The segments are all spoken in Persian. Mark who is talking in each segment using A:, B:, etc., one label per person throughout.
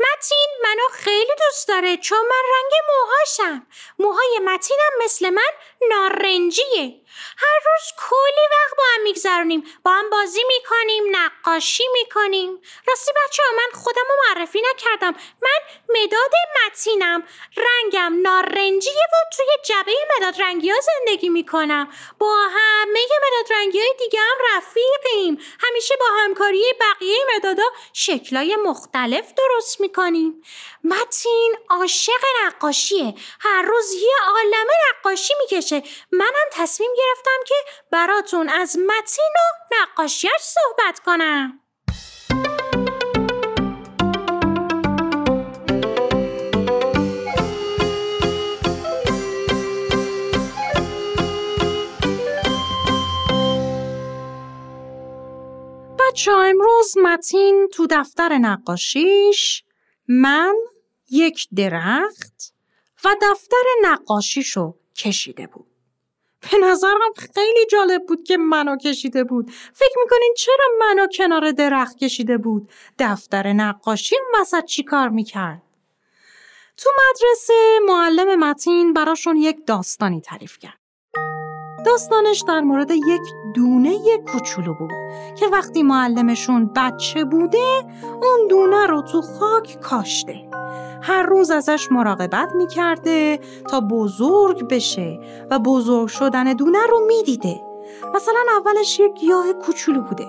A: متین منو خیلی دوست داره چون من رنگ موهاشم. موهای متینم مثل من نارنجیه. هر روز کلی وقت با هم میگذرونیم با هم بازی می‌کنیم نقاشی می‌کنیم. راستی بچه ها من خودم رو معرفی نکردم. من مداد متینم. رنگم نارنجیه و توی جبه مداد رنگی ها زندگی می‌کنم. با همه مداد رنگی های دیگه هم رفیقیم. همیشه با همکاری بقیه مدادا شکلای مختلف درست می‌کنیم متین عاشق نقاشیه. هر روز یه عالمه نقاشی می‌کشه. منم تصمیم گرفتم که براتون از متین و نقاشیش صحبت کنم. بچه امروز متین تو دفتر نقاشیش من یک درخت و دفتر نقاشیشو کشیده بود. به نظرم خیلی جالب بود که منو کشیده بود. فکر می‌کنین چرا منو کنار درخت کشیده بود؟ دفتر نقاشی وسط چی کار می‌کرد؟ تو مدرسه معلم متین براشون یک داستانی تعریف کرد. داستانش در مورد یک دونه کوچولو بود که وقتی معلمشون بچه بوده اون دونه رو تو خاک کاشته. هر روز ازش مراقبت می‌کرده تا بزرگ بشه و بزرگ شدن دونه رو می‌دیده. مثلا اولش یک گیاه کوچولو بوده.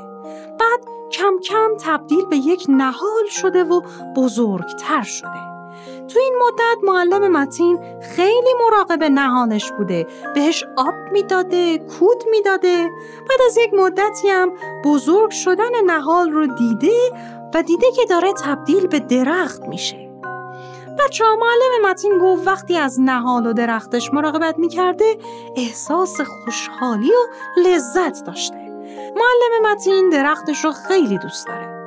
A: بعد کم کم تبدیل به یک نهال شده و بزرگتر شده. تو این مدت معلم متین خیلی مراقب نهالش بوده. بهش آب می‌داده کود می‌داده. بعد از یک مدتی هم بزرگ شدن نهال رو دیده و دیده که داره تبدیل به درخت میشه. بچه ها معلم متین گفت وقتی از نهال و درختش مراقبت می‌کرده احساس خوشحالی و لذت داشته. معلم متین درختش رو خیلی دوست داره.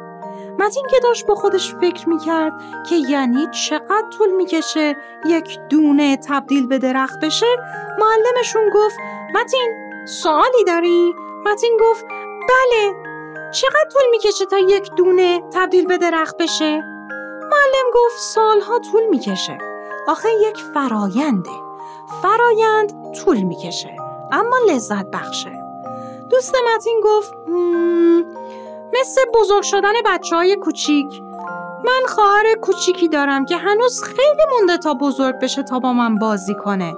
A: متین که داشت با خودش فکر می‌کرد که یعنی چقدر طول می‌کشه یک دونه تبدیل به درخت بشه معلمشون گفت متین سوالی داری؟ متین گفت بله. چقدر طول می‌کشه تا یک دونه تبدیل به درخت بشه؟ معلم گفت سالها طول می‌کشه. آخه یک فراینده فرایند طول می‌کشه اما لذت بخشه. دوست متین گفت مثل بزرگ شدن بچه های کوچیک. من خواهر کوچیکی دارم که هنوز خیلی مونده تا بزرگ بشه تا با من بازی کنه.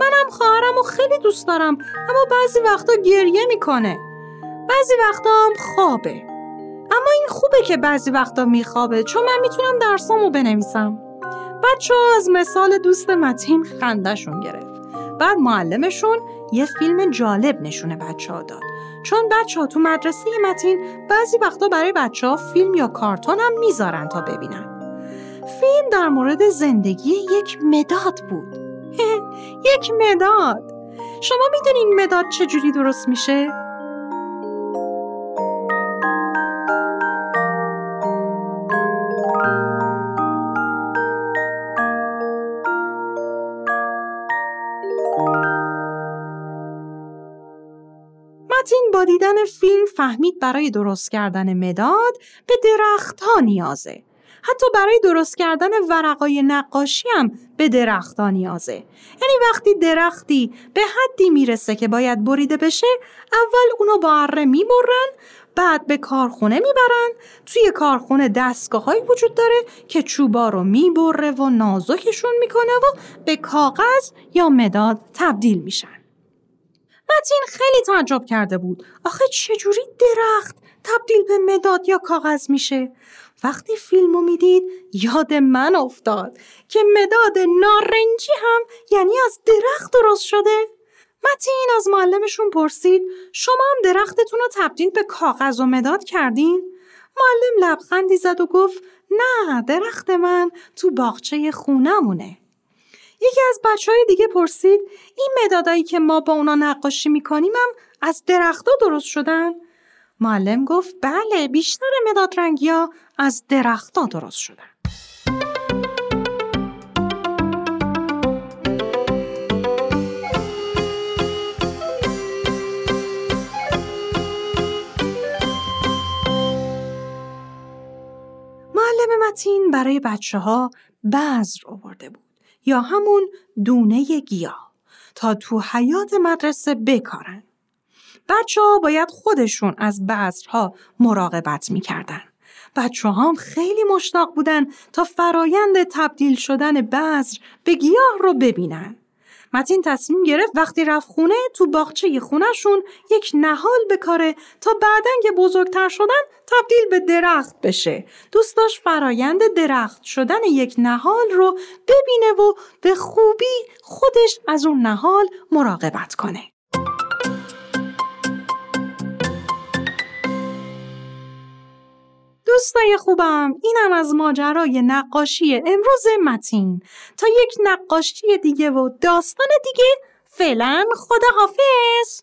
A: منم خواهرم و خیلی دوست دارم اما بعضی وقتا گریه می‌کنه. بعضی وقتا هم خوابه. اما این خوبه که بعضی وقتا میخوابه چون من می‌تونم درسامو بنویسم. بچه ها از مثال دوست متین خندهشون گرفت. بعد معلمشون یه فیلم جالب نشونه بچه ها داد. چون بچه ها تو مدرسه متین بعضی وقتا برای بچه ها فیلم یا کارتون هم می‌ذارن تا ببینن. فیلم در مورد زندگی یک مداد بود. یک مداد! شما می‌دونین مداد چجوری درست میشه؟ دیدن فیلم فهمید برای درست کردن مداد به درختها نیازه. حتی برای درست کردن ورقای نقاشی هم به درختها نیازه. یعنی وقتی درختی به حدی می‌رسه که باید بریده بشه، اول اونو با اره می‌برن، بعد به کارخونه می‌برن. توی کارخونه دستگاه وجود داره که چوبا رو می‌بره و نازکشون می‌کنه و به کاغذ یا مداد تبدیل میشن. متین خیلی تعجب کرده بود. آخه چجوری درخت تبدیل به مداد یا کاغذ میشه؟ وقتی فیلمو می‌دید یاد من افتاد که مداد نارنجی هم یعنی از درخت درست شده. متین از معلمشون پرسید شما هم درختتون رو تبدیل به کاغذ و مداد کردین؟ معلم لبخندی زد و گفت نه درخت من تو باغچه خونمونه. یکی از بچه های دیگه پرسید این مدادایی که ما با اونا نقاشی می‌کنیم هم از درختها درست شدن؟ معلم گفت بله بیشتر مداد رنگی ها از درختها درست شدن. معلم متین برای بچه ها بذر آورده بود یا همون دونه گیاه تا تو حیات مدرسه بکارن. بچه ها باید خودشون از بذرها مراقبت می‌کردن. بچه هم خیلی مشتاق بودن تا فرایند تبدیل شدن بذر به گیاه رو ببینن. متین تصمیم گرفت وقتی رفت خونه تو باغچه خونهشون یک نهال بکاره تا بعدا که بزرگتر شدن تبدیل به درخت بشه. دوست داشت فرایند درخت شدن یک نهال رو ببینه و به خوبی خودش از اون نهال مراقبت کنه. دوستای خوبم اینم از ماجرای نقاشی امروز متین. تا یک نقاشی دیگه و داستان دیگه فعلا خدا حافظ